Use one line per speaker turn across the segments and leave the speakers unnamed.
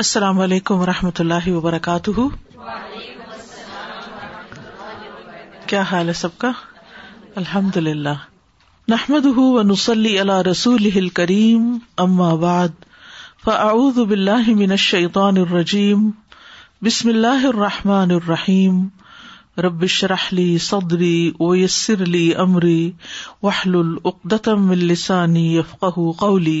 السلام علیکم و رحمۃ اللہ وبرکاتہ کیا حال ہے سب کا الحمد للہ نحمد نسلی اللہ رسول کریم اماب من منشان الرجیم بسم اللہ الرحمٰن الرحیم ربشرحلی سعودری اویسر علی امری وحل العقدم السانی یفق قولی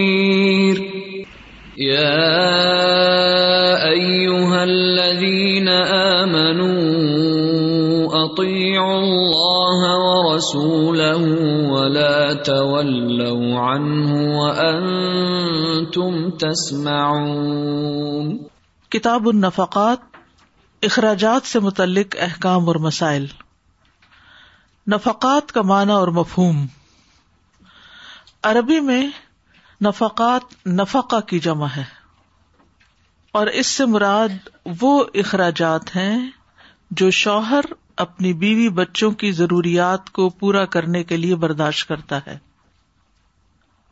يا أيها الذين آمنوا أطيعوا الله ورسوله ولا تولوا عنه وأنتم تسمعون
کتاب النفقات اخراجات سے متعلق احکام اور مسائل نفقات کا معنی اور مفہوم عربی میں نفقات نفقہ کی جمع ہے اور اس سے مراد وہ اخراجات ہیں جو شوہر اپنی بیوی بچوں کی ضروریات کو پورا کرنے کے لیے برداشت کرتا ہے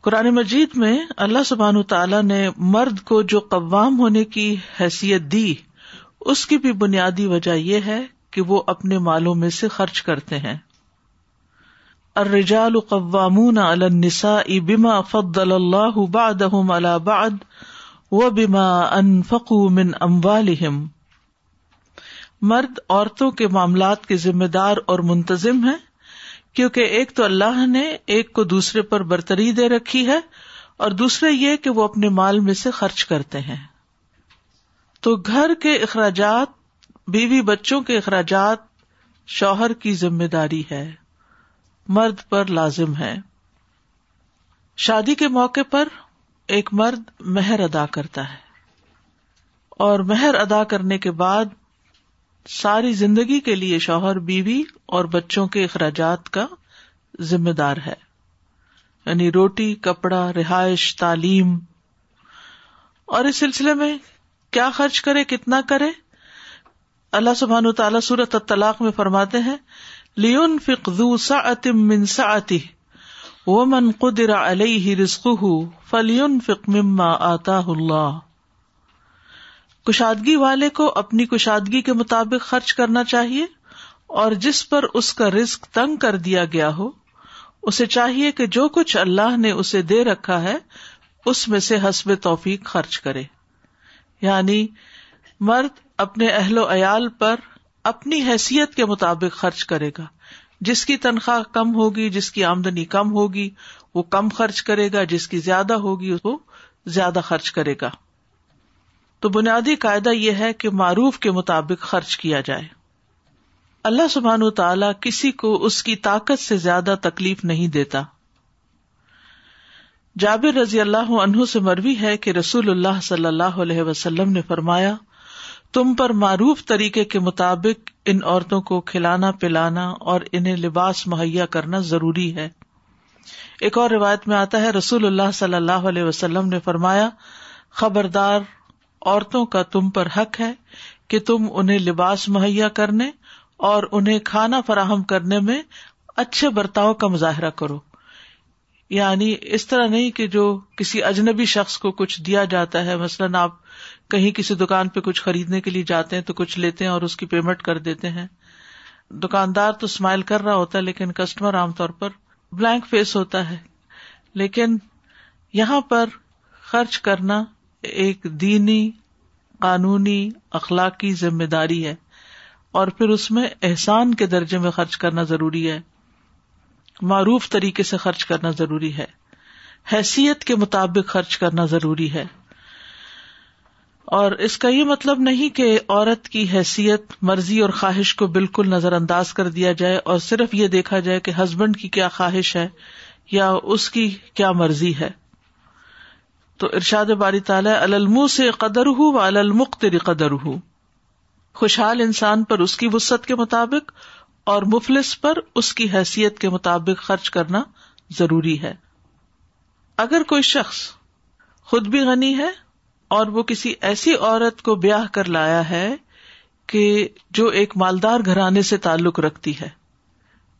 قرآن مجید میں اللہ سبحان تعالیٰ نے مرد کو جو قوام ہونے کی حیثیت دی اس کی بھی بنیادی وجہ یہ ہے کہ وہ اپنے مالوں میں سے خرچ کرتے ہیں على السا وبما فد اللہ فکو مرد عورتوں کے معاملات کے ذمہ دار اور منتظم ہے کیونکہ ایک تو اللہ نے ایک کو دوسرے پر برتری دے رکھی ہے اور دوسرے یہ کہ وہ اپنے مال میں سے خرچ کرتے ہیں تو گھر کے اخراجات بیوی بچوں کے اخراجات شوہر کی ذمہ داری ہے مرد پر لازم ہے شادی کے موقع پر ایک مرد مہر ادا کرتا ہے اور مہر ادا کرنے کے بعد ساری زندگی کے لیے شوہر بیوی اور بچوں کے اخراجات کا ذمہ دار ہے یعنی روٹی کپڑا رہائش تعلیم اور اس سلسلے میں کیا خرچ کرے کتنا کرے اللہ و تعالی صورت الطلاق میں فرماتے ہیں لیون فکو و من علیہ فلیون مما آتا اللہ کشادگی والے کو اپنی کشادگی کے مطابق خرچ کرنا چاہیے اور جس پر اس کا رزق تنگ کر دیا گیا ہو اسے چاہیے کہ جو کچھ اللہ نے اسے دے رکھا ہے اس میں سے حسب توفیق خرچ کرے یعنی مرد اپنے اہل و عیال پر اپنی حیثیت کے مطابق خرچ کرے گا جس کی تنخواہ کم ہوگی جس کی آمدنی کم ہوگی وہ کم خرچ کرے گا جس کی زیادہ ہوگی وہ زیادہ خرچ کرے گا تو بنیادی قاعدہ یہ ہے کہ معروف کے مطابق خرچ کیا جائے اللہ سبحان و تعالیٰ کسی کو اس کی طاقت سے زیادہ تکلیف نہیں دیتا جابر رضی اللہ عنہ سے مروی ہے کہ رسول اللہ صلی اللہ علیہ وسلم نے فرمایا تم پر معروف طریقے کے مطابق ان عورتوں کو کھلانا پلانا اور انہیں لباس مہیا کرنا ضروری ہے ایک اور روایت میں آتا ہے رسول اللہ صلی اللہ علیہ وسلم نے فرمایا خبردار عورتوں کا تم پر حق ہے کہ تم انہیں لباس مہیا کرنے اور انہیں کھانا فراہم کرنے میں اچھے برتاؤ کا مظاہرہ کرو یعنی اس طرح نہیں کہ جو کسی اجنبی شخص کو کچھ دیا جاتا ہے مثلاً آپ کہیں کسی دکان پہ کچھ خریدنے کے لیے جاتے ہیں تو کچھ لیتے ہیں اور اس کی پیمنٹ کر دیتے ہیں دکاندار تو اسمائل کر رہا ہوتا ہے لیکن کسٹمر عام طور پر بلینک فیس ہوتا ہے لیکن یہاں پر خرچ کرنا ایک دینی قانونی اخلاقی ذمہ داری ہے اور پھر اس میں احسان کے درجے میں خرچ کرنا ضروری ہے معروف طریقے سے خرچ کرنا ضروری ہے حیثیت کے مطابق خرچ کرنا ضروری ہے اور اس کا یہ مطلب نہیں کہ عورت کی حیثیت مرضی اور خواہش کو بالکل نظر انداز کر دیا جائے اور صرف یہ دیکھا جائے کہ ہسبینڈ کی کیا خواہش ہے یا اس کی کیا مرضی ہے تو ارشاد باری تعالیٰ اللم سے قدر ہو و المختری تری قدر ہو خوشحال انسان پر اس کی وسط کے مطابق اور مفلس پر اس کی حیثیت کے مطابق خرچ کرنا ضروری ہے اگر کوئی شخص خود بھی غنی ہے اور وہ کسی ایسی عورت کو بیاہ کر لایا ہے کہ جو ایک مالدار گھرانے سے تعلق رکھتی ہے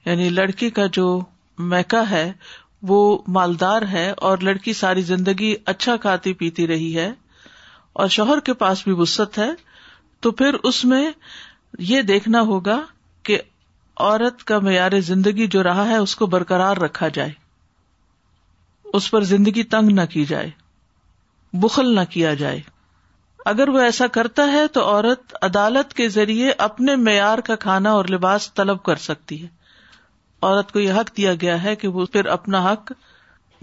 یعنی لڑکی کا جو میکا ہے وہ مالدار ہے اور لڑکی ساری زندگی اچھا کھاتی پیتی رہی ہے اور شوہر کے پاس بھی وسط ہے تو پھر اس میں یہ دیکھنا ہوگا کہ عورت کا معیار زندگی جو رہا ہے اس کو برقرار رکھا جائے اس پر زندگی تنگ نہ کی جائے بخل نہ کیا جائے اگر وہ ایسا کرتا ہے تو عورت عدالت کے ذریعے اپنے معیار کا کھانا اور لباس طلب کر سکتی ہے عورت کو یہ حق دیا گیا ہے کہ وہ پھر اپنا حق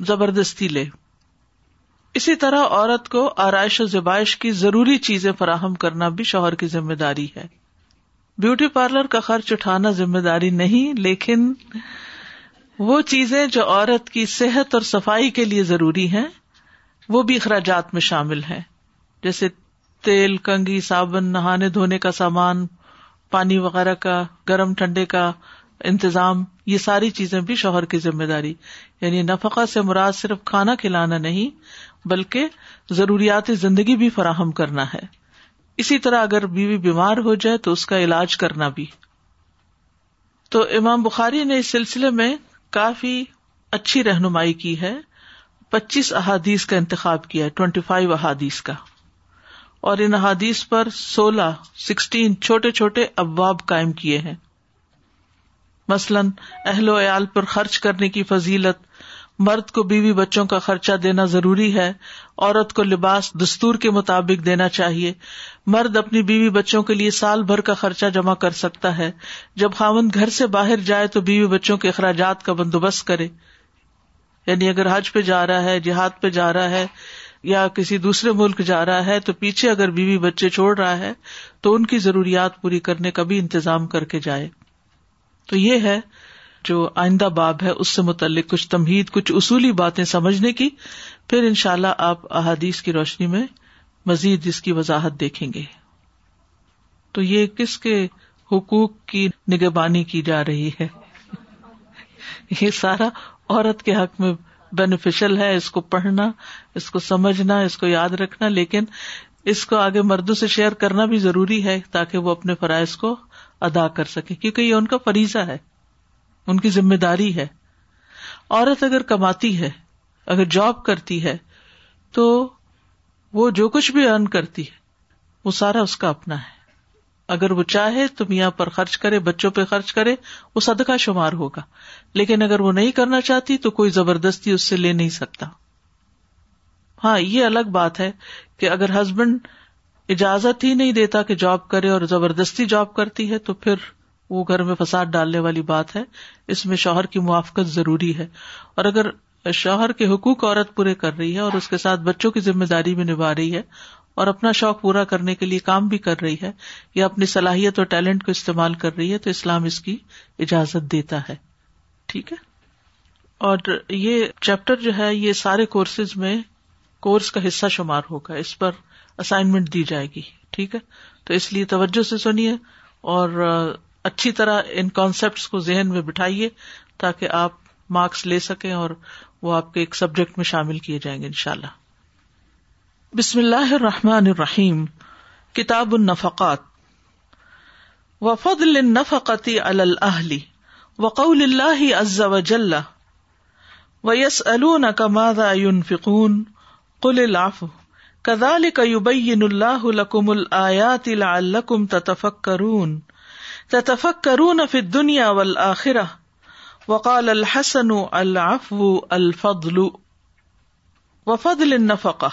زبردستی لے اسی طرح عورت کو آرائش و زبائش کی ضروری چیزیں فراہم کرنا بھی شوہر کی ذمہ داری ہے بیوٹی پارلر کا خرچ اٹھانا ذمہ داری نہیں لیکن وہ چیزیں جو عورت کی صحت اور صفائی کے لیے ضروری ہیں وہ بھی اخراجات میں شامل ہیں جیسے تیل کنگھی صابن نہانے دھونے کا سامان پانی وغیرہ کا گرم ٹھنڈے کا انتظام یہ ساری چیزیں بھی شوہر کی ذمہ داری یعنی نفقا سے مراد صرف کھانا کھلانا نہیں بلکہ ضروریات زندگی بھی فراہم کرنا ہے اسی طرح اگر بیوی بیمار ہو جائے تو اس کا علاج کرنا بھی تو امام بخاری نے اس سلسلے میں کافی اچھی رہنمائی کی ہے پچیس احادیث کا انتخاب کیا ٹوینٹی فائیو احادیث کا اور ان احادیث پر سولہ سکسٹین چھوٹے چھوٹے ابواب قائم کیے ہیں مثلاً اہل و عیال پر خرچ کرنے کی فضیلت مرد کو بیوی بچوں کا خرچہ دینا ضروری ہے عورت کو لباس دستور کے مطابق دینا چاہیے مرد اپنی بیوی بچوں کے لیے سال بھر کا خرچہ جمع کر سکتا ہے جب خاون گھر سے باہر جائے تو بیوی بچوں کے اخراجات کا بندوبست کرے یعنی اگر حج پہ جا رہا ہے جہاد پہ جا رہا ہے یا کسی دوسرے ملک جا رہا ہے تو پیچھے اگر بیوی بچے چھوڑ رہا ہے تو ان کی ضروریات پوری کرنے کا بھی انتظام کر کے جائے تو یہ ہے جو آئندہ باب ہے اس سے متعلق کچھ تمہید کچھ اصولی باتیں سمجھنے کی پھر ان شاء اللہ آپ احادیث کی روشنی میں مزید اس کی وضاحت دیکھیں گے تو یہ کس کے حقوق کی نگبانی کی جا رہی ہے یہ سارا عورت کے حق میں بینیفیشل ہے اس کو پڑھنا اس کو سمجھنا اس کو یاد رکھنا لیکن اس کو آگے مردوں سے شیئر کرنا بھی ضروری ہے تاکہ وہ اپنے فرائض کو ادا کر سکے کیونکہ یہ ان کا فریضہ ہے ان کی ذمہ داری ہے عورت اگر کماتی ہے اگر جاب کرتی ہے تو وہ جو کچھ بھی ارن کرتی ہے وہ سارا اس کا اپنا ہے اگر وہ چاہے تو میاں پر خرچ کرے بچوں پہ خرچ کرے وہ صدقہ شمار ہوگا لیکن اگر وہ نہیں کرنا چاہتی تو کوئی زبردستی اس سے لے نہیں سکتا ہاں یہ الگ بات ہے کہ اگر ہسبینڈ اجازت ہی نہیں دیتا کہ جاب کرے اور زبردستی جاب کرتی ہے تو پھر وہ گھر میں فساد ڈالنے والی بات ہے اس میں شوہر کی موافقت ضروری ہے اور اگر شوہر کے حقوق عورت پورے کر رہی ہے اور اس کے ساتھ بچوں کی ذمہ داری بھی نبھا رہی ہے اور اپنا شوق پورا کرنے کے لیے کام بھی کر رہی ہے یا اپنی صلاحیت اور ٹیلنٹ کو استعمال کر رہی ہے تو اسلام اس کی اجازت دیتا ہے ٹھیک ہے اور یہ چیپٹر جو ہے یہ سارے کورسز میں کورس کا حصہ شمار ہوگا اس پر اسائنمنٹ دی جائے گی ٹھیک ہے تو اس لیے توجہ سے سنیے اور اچھی طرح ان کانسیپٹس کو ذہن میں بٹھائیے تاکہ آپ مارکس لے سکیں اور وہ آپ کے ایک سبجیکٹ میں شامل کیے جائیں گے ان شاء اللہ بسم اللہ الرحمن الرحیم کتاب النفقات وفضل النفقتی علی الاہلی وقول اللہ عز و جل ویسألونک ماذا ينفقون قل العفو کذالک یبین اللہ لکم الآیات لعلکم تتفکرون تتفکرون فی الدنیا والآخرہ وقال الحسن العفو الفضل وفضل النفقہ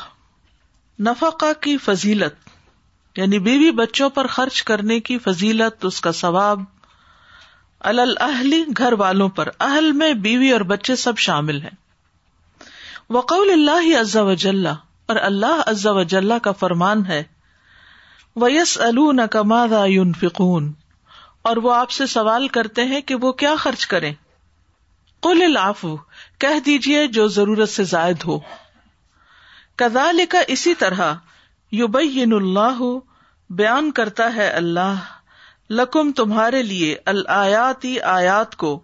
نفقہ کی فضیلت یعنی بیوی بچوں پر خرچ کرنے کی فضیلت اس کا ثواب الحلی گھر والوں پر اہل میں بیوی اور بچے سب شامل ہیں وقول اللہ عزا و اور اللہ عزا و کا فرمان ہے ویس یس یون فکون اور وہ آپ سے سوال کرتے ہیں کہ وہ کیا خرچ کریں کل العفو کہہ دیجیے جو ضرورت سے زائد ہو کزال کا اسی طرح بین اللہ بیان کرتا ہے اللہ لکم تمہارے لیے الیاتی آیات کو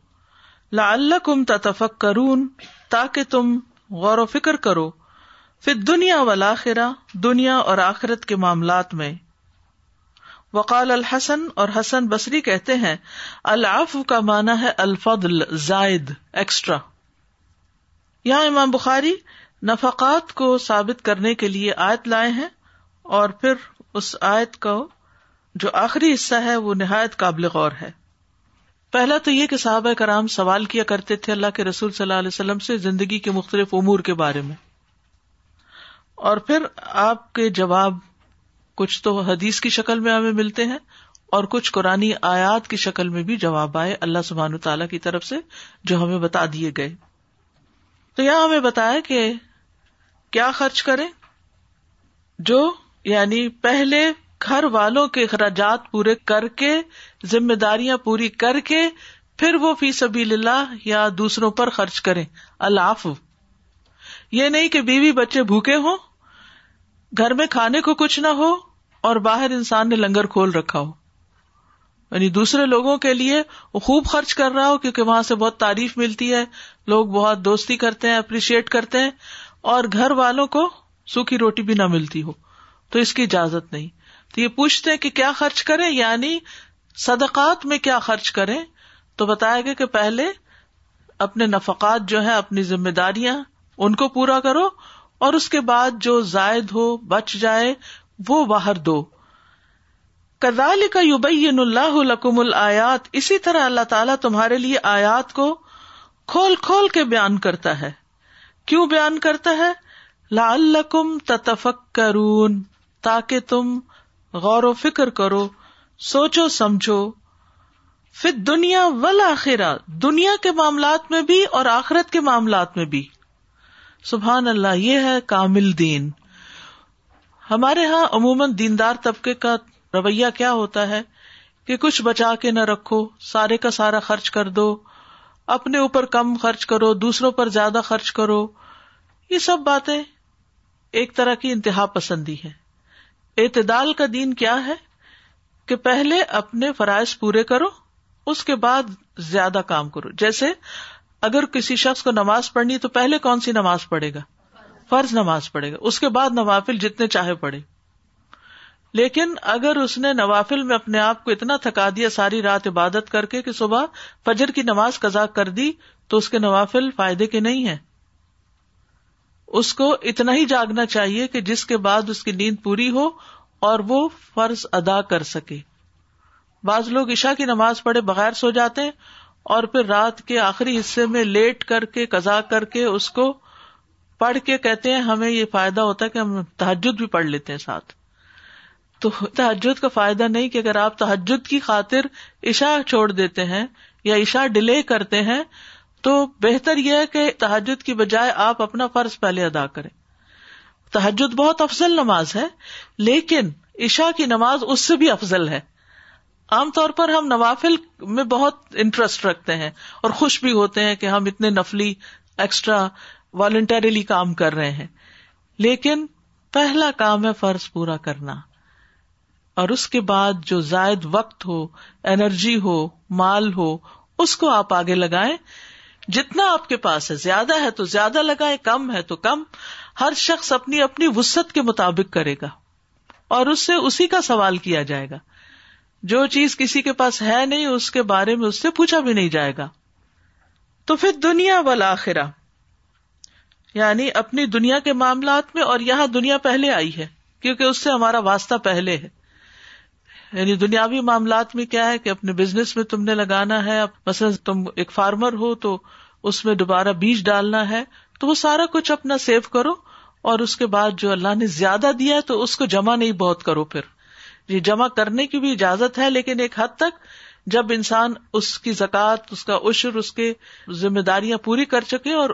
تاکہ تم غور و فکر کرو پھر دنیا والا خرا دنیا اور آخرت کے معاملات میں وقال الحسن اور حسن بصری کہتے ہیں العف کا مانا ہے ایکسٹرا یہاں امام بخاری نفقات کو ثابت کرنے کے لیے آیت لائے ہیں اور پھر اس آیت کا جو آخری حصہ ہے وہ نہایت قابل غور ہے پہلا تو یہ کہ صحابہ کرام سوال کیا کرتے تھے اللہ کے رسول صلی اللہ علیہ وسلم سے زندگی کے مختلف امور کے بارے میں اور پھر آپ کے جواب کچھ تو حدیث کی شکل میں ہمیں ملتے ہیں اور کچھ قرآن آیات کی شکل میں بھی جواب آئے اللہ سبحان تعالی کی طرف سے جو ہمیں بتا دیے گئے تو یہاں ہمیں بتایا کہ کیا خرچ کریں جو یعنی پہلے گھر والوں کے اخراجات پورے کر کے ذمے داریاں پوری کر کے پھر وہ فی سبیل اللہ یا دوسروں پر خرچ کرے اللہ یہ نہیں کہ بیوی بچے بھوکے ہوں گھر میں کھانے کو کچھ نہ ہو اور باہر انسان نے لنگر کھول رکھا ہو یعنی دوسرے لوگوں کے لیے وہ خوب خرچ کر رہا ہو کیونکہ وہاں سے بہت تعریف ملتی ہے لوگ بہت دوستی کرتے ہیں اپریشیٹ کرتے ہیں اور گھر والوں کو سوکھی روٹی بھی نہ ملتی ہو تو اس کی اجازت نہیں تو یہ پوچھتے کہ کیا خرچ کریں یعنی صدقات میں کیا خرچ کریں تو بتایا گیا کہ پہلے اپنے نفقات جو ہے اپنی ذمہ داریاں ان کو پورا کرو اور اس کے بعد جو زائد ہو بچ جائے وہ باہر دو کزال کا یوبین اللہ القم الآیات اسی طرح اللہ تعالیٰ تمہارے لیے آیات کو کھول کھول کے بیان کرتا ہے کیوں بیان کرتا ہے لم تتفکرون تاکہ تم غور و فکر کرو سوچو سمجھو پھر دنیا دنیا کے معاملات میں بھی اور آخرت کے معاملات میں بھی سبحان اللہ یہ ہے کامل دین ہمارے یہاں عموماً دیندار طبقے کا رویہ کیا ہوتا ہے کہ کچھ بچا کے نہ رکھو سارے کا سارا خرچ کر دو اپنے اوپر کم خرچ کرو دوسروں پر زیادہ خرچ کرو یہ سب باتیں ایک طرح کی انتہا پسندی ہے اعتدال کا دین کیا ہے کہ پہلے اپنے فرائض پورے کرو اس کے بعد زیادہ کام کرو جیسے اگر کسی شخص کو نماز پڑھنی تو پہلے کون سی نماز پڑھے گا فرض نماز پڑھے گا اس کے بعد نوافل جتنے چاہے پڑھے لیکن اگر اس نے نوافل میں اپنے آپ کو اتنا تھکا دیا ساری رات عبادت کر کے کہ صبح فجر کی نماز قزا کر دی تو اس کے نوافل فائدے کے نہیں ہے اس کو اتنا ہی جاگنا چاہیے کہ جس کے بعد اس کی نیند پوری ہو اور وہ فرض ادا کر سکے بعض لوگ عشا کی نماز پڑھے بغیر سو جاتے ہیں اور پھر رات کے آخری حصے میں لیٹ کر کے قزا کر کے اس کو پڑھ کے کہتے ہیں ہمیں یہ فائدہ ہوتا ہے کہ ہم تحجد بھی پڑھ لیتے ہیں ساتھ تو تحجد کا فائدہ نہیں کہ اگر آپ تحجد کی خاطر عشا چھوڑ دیتے ہیں یا عشاء ڈیلے کرتے ہیں تو بہتر یہ ہے کہ تحجد کی بجائے آپ اپنا فرض پہلے ادا کریں تحجد بہت افضل نماز ہے لیکن عشاء کی نماز اس سے بھی افضل ہے عام طور پر ہم نوافل میں بہت انٹرسٹ رکھتے ہیں اور خوش بھی ہوتے ہیں کہ ہم اتنے نفلی ایکسٹرا والنٹریلی کام کر رہے ہیں لیکن پہلا کام ہے فرض پورا کرنا اور اس کے بعد جو زائد وقت ہو انرجی ہو مال ہو اس کو آپ آگے لگائیں جتنا آپ کے پاس ہے زیادہ ہے تو زیادہ لگائیں کم ہے تو کم ہر شخص اپنی اپنی وسط کے مطابق کرے گا اور اس سے اسی کا سوال کیا جائے گا جو چیز کسی کے پاس ہے نہیں اس کے بارے میں اس سے پوچھا بھی نہیں جائے گا تو پھر دنیا والا آخرا یعنی اپنی دنیا کے معاملات میں اور یہاں دنیا پہلے آئی ہے کیونکہ اس سے ہمارا واسطہ پہلے ہے یعنی دنیاوی معاملات میں کیا ہے کہ اپنے بزنس میں تم نے لگانا ہے تم ایک فارمر ہو تو اس میں دوبارہ بیج ڈالنا ہے تو وہ سارا کچھ اپنا سیو کرو اور اس کے بعد جو اللہ نے زیادہ دیا ہے تو اس کو جمع نہیں بہت کرو پھر یہ جمع کرنے کی بھی اجازت ہے لیکن ایک حد تک جب انسان اس کی زکات اس کا عشر اس کے ذمہ داریاں پوری کر چکے اور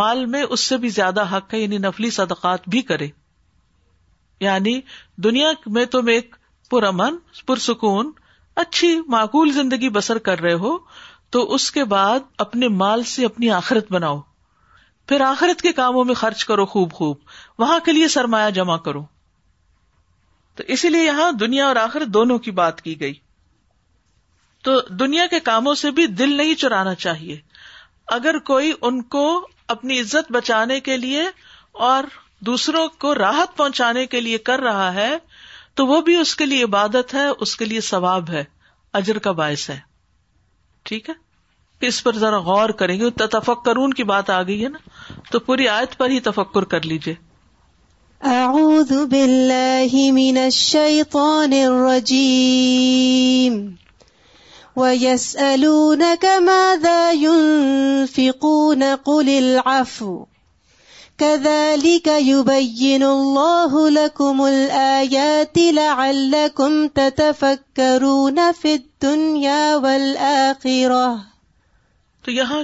مال میں اس سے بھی زیادہ حق ہے یعنی نفلی صدقات بھی کرے یعنی دنیا میں تم ایک پر امن پرسکون اچھی معقول زندگی بسر کر رہے ہو تو اس کے بعد اپنے مال سے اپنی آخرت بناؤ پھر آخرت کے کاموں میں خرچ کرو خوب خوب وہاں کے لیے سرمایہ جمع کرو تو اسی لیے یہاں دنیا اور آخرت دونوں کی بات کی گئی تو دنیا کے کاموں سے بھی دل نہیں چرانا چاہیے اگر کوئی ان کو اپنی عزت بچانے کے لیے اور دوسروں کو راحت پہنچانے کے لیے کر رہا ہے تو وہ بھی اس کے لیے عبادت ہے اس کے لیے ثواب ہے اجر کا باعث ہے ٹھیک ہے اس پر ذرا غور کریں گے تفکرون کی بات آ گئی ہے نا تو پوری آیت پر ہی تفکر کر لیجیے
اعوذ باللہ من الشیطان الرجیم ماذا شیقون قل العفو
تو یہاں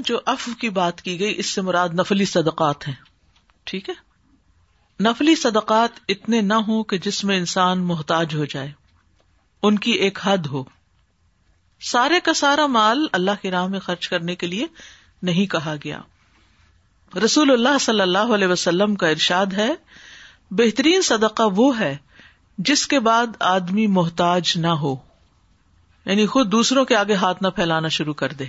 جو اف کی بات کی گئی اس سے مراد نفلی صدقات ہیں ٹھیک ہے نفلی صدقات اتنے نہ ہوں کہ جس میں انسان محتاج ہو جائے ان کی ایک حد ہو سارے کا سارا مال اللہ کی راہ میں خرچ کرنے کے لیے نہیں کہا گیا رسول اللہ صلی اللہ علیہ وسلم کا ارشاد ہے بہترین صدقہ وہ ہے جس کے بعد آدمی محتاج نہ ہو یعنی خود دوسروں کے آگے ہاتھ نہ پھیلانا شروع کر دے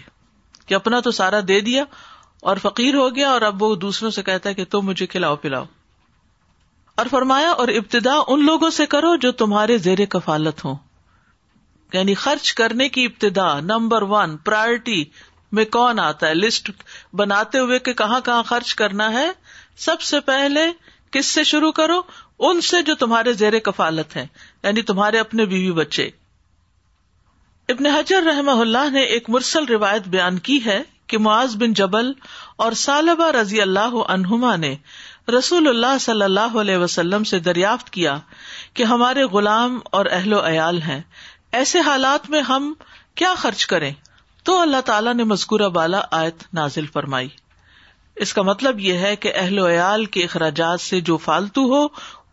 کہ اپنا تو سارا دے دیا اور فقیر ہو گیا اور اب وہ دوسروں سے کہتا ہے کہ تم مجھے کھلاؤ پلاؤ اور فرمایا اور ابتدا ان لوگوں سے کرو جو تمہارے زیر کفالت ہوں یعنی خرچ کرنے کی ابتدا نمبر ون پرائرٹی میں کون آتا ہے لسٹ بناتے ہوئے کہ کہاں کہاں خرچ کرنا ہے سب سے پہلے کس سے شروع کرو ان سے جو تمہارے زیر کفالت ہیں یعنی تمہارے اپنے بیوی بچے ابن حجر رحمہ اللہ نے ایک مرسل روایت بیان کی ہے کہ معاذ بن جبل اور سالبہ رضی اللہ عنہما نے رسول اللہ صلی اللہ علیہ وسلم سے دریافت کیا کہ ہمارے غلام اور اہل و عیال ہیں ایسے حالات میں ہم کیا خرچ کریں تو اللہ تعالیٰ نے مذکورہ بالا آیت نازل فرمائی اس کا مطلب یہ ہے کہ اہل ویال کے اخراجات سے جو فالتو ہو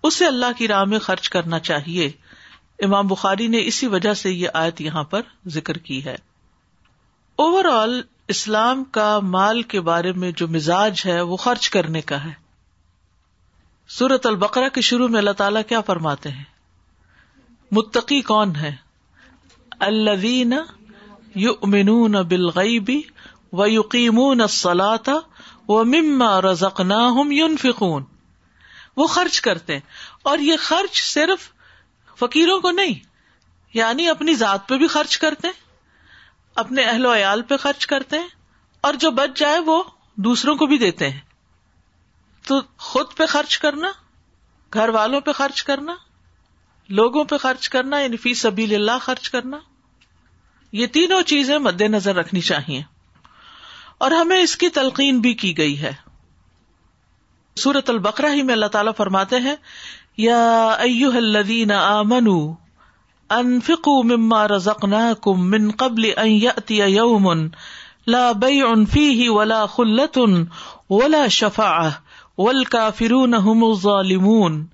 اسے اللہ کی راہ میں خرچ کرنا چاہیے امام بخاری نے اسی وجہ سے یہ آیت یہاں پر ذکر کی ہے اوور آل اسلام کا مال کے بارے میں جو مزاج ہے وہ خرچ کرنے کا ہے سورت البقرا کے شروع میں اللہ تعالیٰ کیا فرماتے ہیں متقی کون ہے اللہ یو امین بلغیبی و یوقیم نہ صلا وہ مما ر ذخنا ہوں یون فکون وہ خرچ کرتے اور یہ خرچ صرف فقیروں کو نہیں یعنی اپنی ذات پہ بھی خرچ کرتے اپنے اہل و عیال پہ خرچ کرتے ہیں اور جو بچ جائے وہ دوسروں کو بھی دیتے ہیں تو خود پہ خرچ کرنا گھر والوں پہ خرچ کرنا لوگوں پہ خرچ کرنا یعنی فی سبیل اللہ خرچ کرنا یہ تینوں چیزیں مد نظر رکھنی چاہیے اور ہمیں اس کی تلقین بھی کی گئی ہے سورت البقرا ہی میں اللہ تعالیٰ فرماتے ہیں یا ایوہ الذین آمنوا انفقوا مما رزقناکم من قبل ان یأتی یوم لا بیع فیہ ولا خلت ولا شفعہ والکافرون ہم الظالمون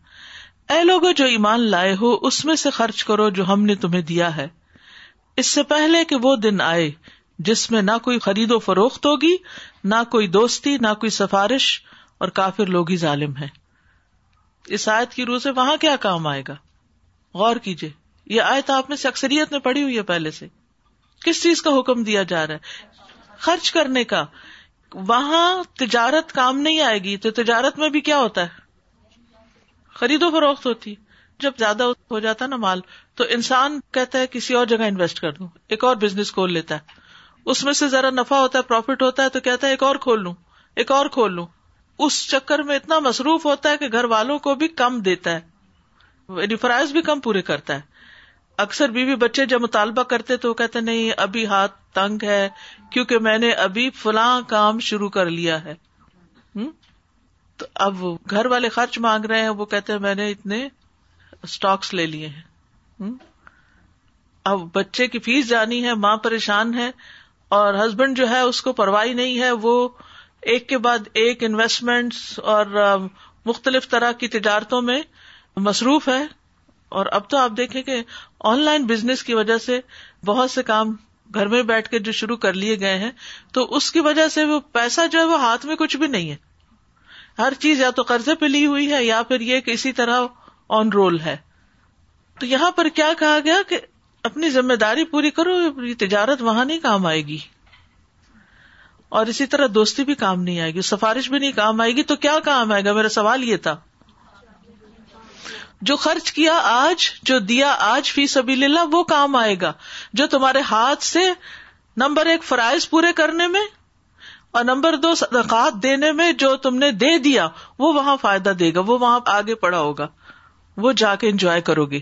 اے لوگو جو ایمان لائے ہو اس میں سے خرچ کرو جو ہم نے تمہیں دیا ہے اس سے پہلے کہ وہ دن آئے جس میں نہ کوئی خرید و فروخت ہوگی نہ کوئی دوستی نہ کوئی سفارش اور کافر لوگ ہی ظالم ہے اس آیت کی روح سے وہاں کیا کام آئے گا غور کیجیے یہ آیت آپ نے اکثریت میں پڑی ہوئی ہے پہلے سے کس چیز کا حکم دیا جا رہا ہے خرچ کرنے کا وہاں تجارت کام نہیں آئے گی تو تجارت میں بھی کیا ہوتا ہے خرید و فروخت ہوتی جب زیادہ ہو جاتا نا مال تو انسان کہتا ہے کسی اور جگہ انویسٹ کر دوں ایک اور بزنس کھول لیتا ہے اس میں سے ذرا پروفیٹ ہوتا ہے تو کہتا ہے ایک اور کھول لوں ایک اور کھول لوں اس چکر میں اتنا مصروف ہوتا ہے کہ گھر والوں کو بھی کم دیتا ہے ریفرائز یعنی بھی کم پورے کرتا ہے اکثر بیوی بچے جب مطالبہ کرتے تو وہ کہتے نہیں ابھی ہاتھ تنگ ہے کیونکہ میں نے ابھی فلاں کام شروع کر لیا ہے تو اب گھر والے خرچ مانگ رہے ہیں وہ کہتے ہیں میں نے اتنے اسٹاکس لے لیے ہیں اب بچے کی فیس جانی ہے ماں پریشان ہے اور ہسبینڈ جو ہے اس کو پرواہ نہیں ہے وہ ایک کے بعد ایک انویسٹمنٹ اور مختلف طرح کی تجارتوں میں مصروف ہے اور اب تو آپ دیکھیں کہ آن لائن بزنس کی وجہ سے بہت سے کام گھر میں بیٹھ کے جو شروع کر لیے گئے ہیں تو اس کی وجہ سے وہ پیسہ جو ہے وہ ہاتھ میں کچھ بھی نہیں ہے ہر چیز یا تو قرضے پہ لی ہوئی ہے یا پھر یہ کہ اسی طرح آن رول ہے تو یہاں پر کیا کہا گیا کہ اپنی ذمہ داری پوری کرو تجارت وہاں نہیں کام آئے گی اور اسی طرح دوستی بھی کام نہیں آئے گی سفارش بھی نہیں کام آئے گی تو کیا کام آئے گا میرا سوال یہ تھا جو خرچ کیا آج جو دیا آج فی سبھی للہ وہ کام آئے گا جو تمہارے ہاتھ سے نمبر ایک فرائض پورے کرنے میں اور نمبر دو صدقات دینے میں جو تم نے دے دیا وہ وہاں فائدہ دے گا وہ وہاں آگے پڑا ہوگا وہ جا کے انجوائے کرو گی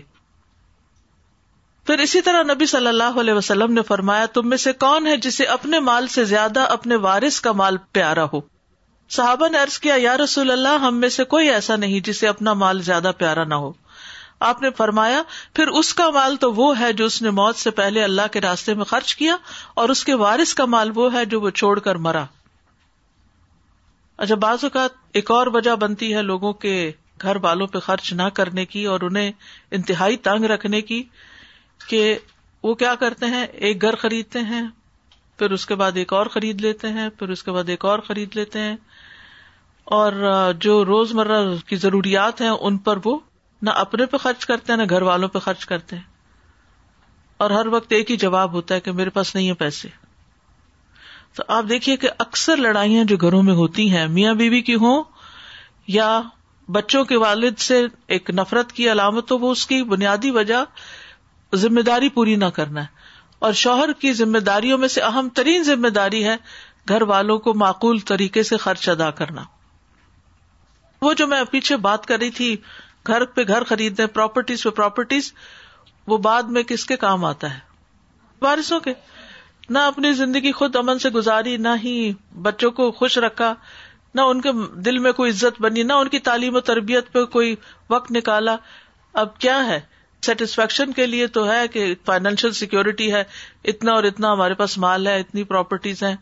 پھر اسی طرح نبی صلی اللہ علیہ وسلم نے فرمایا تم میں سے کون ہے جسے اپنے مال سے زیادہ اپنے وارث کا مال پیارا ہو صحابہ نے ارض کیا یا رسول اللہ ہم میں سے کوئی ایسا نہیں جسے اپنا مال زیادہ پیارا نہ ہو آپ نے فرمایا پھر اس کا مال تو وہ ہے جو اس نے موت سے پہلے اللہ کے راستے میں خرچ کیا اور اس کے وارث کا مال وہ ہے جو وہ چھوڑ کر مرا اچھا بعض اوقات ایک اور وجہ بنتی ہے لوگوں کے گھر والوں پہ خرچ نہ کرنے کی اور انہیں انتہائی تنگ رکھنے کی کہ وہ کیا کرتے ہیں ایک گھر خریدتے ہیں پھر اس کے بعد ایک اور خرید لیتے ہیں پھر اس کے بعد ایک اور خرید لیتے ہیں اور جو روز مرہ کی ضروریات ہیں ان پر وہ نہ اپنے پہ خرچ کرتے ہیں نہ گھر والوں پہ خرچ کرتے ہیں اور ہر وقت ایک ہی جواب ہوتا ہے کہ میرے پاس نہیں ہے پیسے تو آپ دیکھیے کہ اکثر لڑائیاں جو گھروں میں ہوتی ہیں میاں بیوی بی کی ہوں یا بچوں کے والد سے ایک نفرت کی علامت وہ اس کی بنیادی وجہ ذمہ داری پوری نہ کرنا ہے اور شوہر کی ذمہ داریوں میں سے اہم ترین ذمہ داری ہے گھر والوں کو معقول طریقے سے خرچ ادا کرنا وہ جو میں پیچھے بات کر رہی تھی گھر پہ گھر خریدنے پراپرٹیز پہ پراپرٹیز وہ بعد میں کس کے کام آتا ہے بارشوں کے نہ اپنی زندگی خود امن سے گزاری نہ ہی بچوں کو خوش رکھا نہ ان کے دل میں کوئی عزت بنی نہ ان کی تعلیم و تربیت پہ کوئی وقت نکالا اب کیا ہے سیٹسفیکشن کے لیے تو ہے کہ فائنینشیل سیکورٹی ہے اتنا اور اتنا ہمارے پاس مال ہے اتنی پراپرٹیز ہیں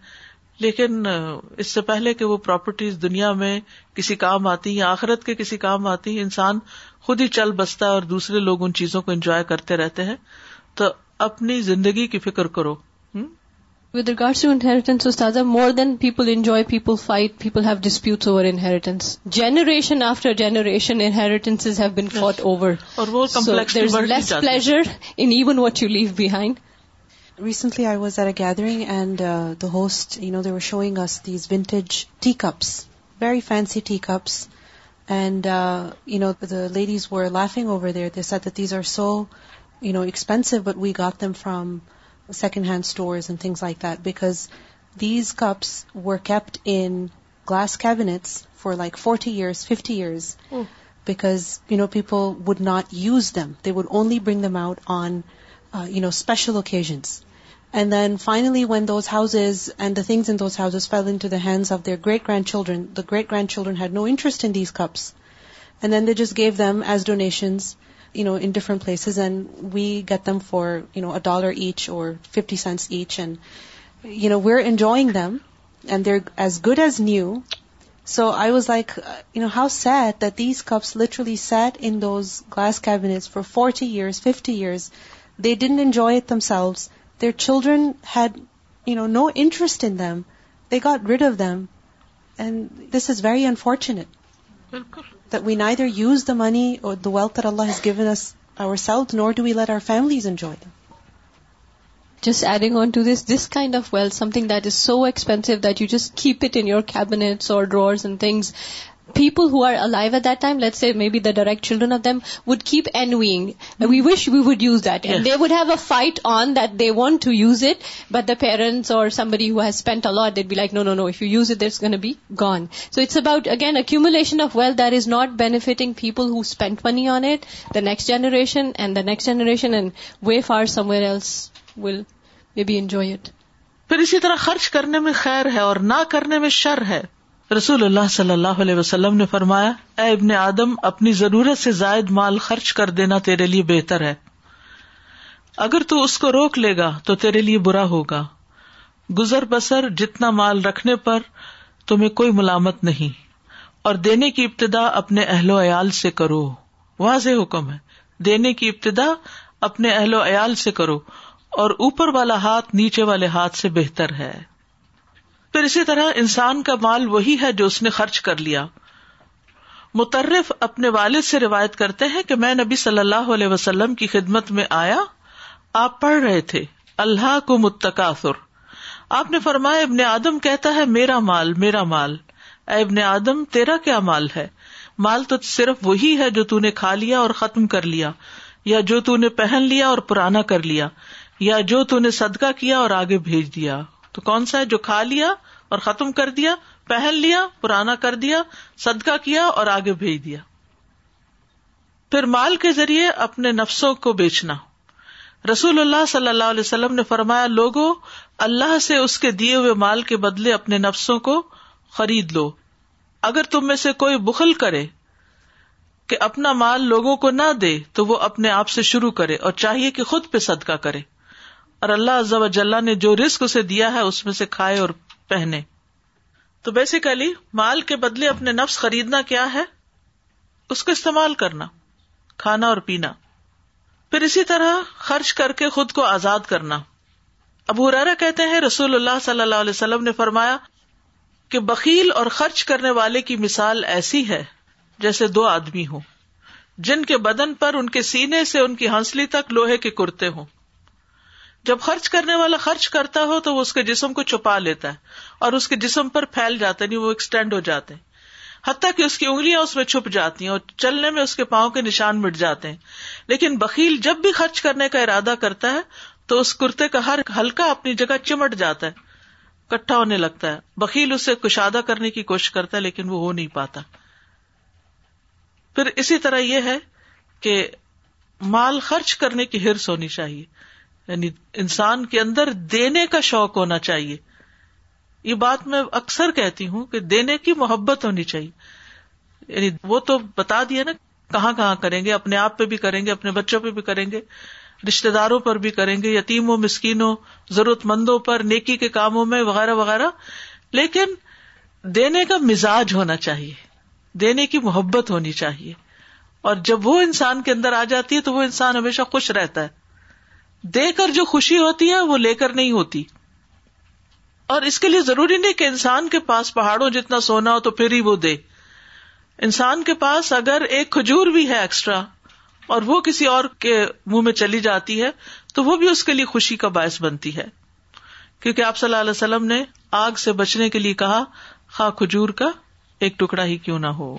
لیکن اس سے پہلے کہ وہ پراپرٹیز دنیا میں کسی کام آتی یا آخرت کے کسی کام آتی انسان خود ہی چل بستا ہے اور دوسرے لوگ ان چیزوں کو انجوائے کرتے رہتے ہیں تو اپنی زندگی کی فکر کرو
With regards to inheritance, Ustaza, more than people enjoy, people fight, people have disputes over inheritance. Generation after generation, inheritances have been fought over. So there's less pleasure in even what you leave behind.
Recently I was at a gathering and uh, the host, they were showing us these vintage teacups, very fancy teacups. And, uh, the ladies were laughing over there. They said that these are so, expensive, but we got them from secondhand stores and things like that, because these cups were kept in glass cabinets for like 40 years, 50 years, hmm. because, people would not use them. They would only bring them out on, uh, special occasions. And then finally, when those houses and the things in those houses fell into the hands of their great-grandchildren, the great-grandchildren had no interest in these cups. And then they just gave them as donations in different places, and we get them for, $1 each or 50 cents each, and, we're enjoying them, and they're as good as new. So I was like, uh, how sad that these cups literally sat in those glass cabinets for 40 years, 50 years. They didn't enjoy it themselves. Their children had, no interest in them. They got rid of them. And this is very unfortunate. That we neither use the money or the wealth that Allah has given us ourselves, nor do we let our families enjoy them.
Just adding on to this kind of wealth, something that is so expensive that you just keep it in your cabinets or drawers and things, people who are alive at that time let's see maybe direct children of them would keep enjoying we wish we would use that they would have a fight on that they want to use it but the parents or somebody who has الٹ be like no no no you use it and be gone so it's about again accumulation of wealth that is not benefiting people happened money on it the next generation and next generation anyway for some wills will be enjoy it
پھر اسی طرح خرچ کرنے میں خیر ہے اور نہ کرنے میں شر ہے رسول اللہ صلی اللہ علیہ وسلم نے فرمایا اے ابن آدم اپنی ضرورت سے زائد مال خرچ کر دینا تیرے لیے بہتر ہے اگر تو اس کو روک لے گا تو تیرے لیے برا ہوگا گزر بسر جتنا مال رکھنے پر تمہیں کوئی ملامت نہیں اور دینے کی ابتدا اپنے اہل و عیال سے کرو واضح حکم ہے دینے کی ابتدا اپنے اہل و عیال سے کرو اور اوپر والا ہاتھ نیچے والے ہاتھ سے بہتر ہے پھر اسی طرح انسان کا مال وہی ہے جو اس نے خرچ کر لیا مترف اپنے والد سے روایت کرتے ہیں کہ میں نبی صلی اللہ علیہ وسلم کی خدمت میں آیا آپ پڑھ رہے تھے اللہ کو متقاثر آپ نے فرمایا ابن آدم کہتا ہے میرا مال میرا مال اے ابن آدم تیرا کیا مال ہے مال تو صرف وہی ہے جو تون کھا لیا اور ختم کر لیا یا جو نے پہن لیا اور پرانا کر لیا یا جو نے صدقہ کیا اور آگے بھیج دیا تو کون سا ہے جو کھا لیا اور ختم کر دیا پہن لیا پرانا کر دیا صدقہ کیا اور آگے بھیج دیا پھر مال کے ذریعے اپنے نفسوں کو بیچنا رسول اللہ صلی اللہ علیہ وسلم نے فرمایا لوگوں اللہ سے اس کے دیے ہوئے مال کے بدلے اپنے نفسوں کو خرید لو اگر تم میں سے کوئی بخل کرے کہ اپنا مال لوگوں کو نہ دے تو وہ اپنے آپ سے شروع کرے اور چاہیے کہ خود پہ صدقہ کرے اور اللہ عز و جل نے جو رسک اسے دیا ہے اس میں سے کھائے اور پہنے تو بیسیکلی مال کے بدلے اپنے نفس خریدنا کیا ہے اس کا استعمال کرنا کھانا اور پینا پھر اسی طرح خرچ کر کے خود کو آزاد کرنا ہرارا کہتے ہیں رسول اللہ صلی اللہ علیہ وسلم نے فرمایا کہ بکیل اور خرچ کرنے والے کی مثال ایسی ہے جیسے دو آدمی ہوں جن کے بدن پر ان کے سینے سے ان کی ہنسلی تک لوہے کے کرتے ہوں جب خرچ کرنے والا خرچ کرتا ہو تو وہ اس کے جسم کو چھپا لیتا ہے اور اس کے جسم پر پھیل جاتے نہیں وہ ایکسٹینڈ ہو جاتے ہیں حتیٰ کہ اس کی انگلیاں اس میں چھپ جاتی ہیں اور چلنے میں اس کے پاؤں کے نشان مٹ جاتے ہیں لیکن بکیل جب بھی خرچ کرنے کا ارادہ کرتا ہے تو اس کرتے کا ہر ہلکا اپنی جگہ چمٹ جاتا ہے کٹھا ہونے لگتا ہے بکیل اسے کشادہ کرنے کی کوشش کرتا ہے لیکن وہ ہو نہیں پاتا پھر اسی طرح یہ ہے کہ مال خرچ کرنے کی ہرس ہونی چاہیے یعنی انسان کے اندر دینے کا شوق ہونا چاہیے یہ بات میں اکثر کہتی ہوں کہ دینے کی محبت ہونی چاہیے یعنی وہ تو بتا دیا نا کہاں کہاں کریں گے اپنے آپ پہ بھی کریں گے اپنے بچوں پہ بھی کریں گے رشتے داروں پر بھی کریں گے یتیموں مسکینوں ضرورت مندوں پر نیکی کے کاموں میں وغیرہ وغیرہ لیکن دینے کا مزاج ہونا چاہیے دینے کی محبت ہونی چاہیے اور جب وہ انسان کے اندر آ جاتی ہے تو وہ انسان ہمیشہ خوش رہتا ہے دے کر جو خوشی ہوتی ہے وہ لے کر نہیں ہوتی اور اس کے لیے ضروری نہیں کہ انسان کے پاس پہاڑوں جتنا سونا ہو تو پھر ہی وہ دے انسان کے پاس اگر ایک کھجور بھی ہے ایکسٹرا اور وہ کسی اور کے منہ میں چلی جاتی ہے تو وہ بھی اس کے لیے خوشی کا باعث بنتی ہے کیونکہ آپ صلی اللہ علیہ وسلم نے آگ سے بچنے کے لیے کہا خا کھجور کا ایک ٹکڑا ہی کیوں نہ ہو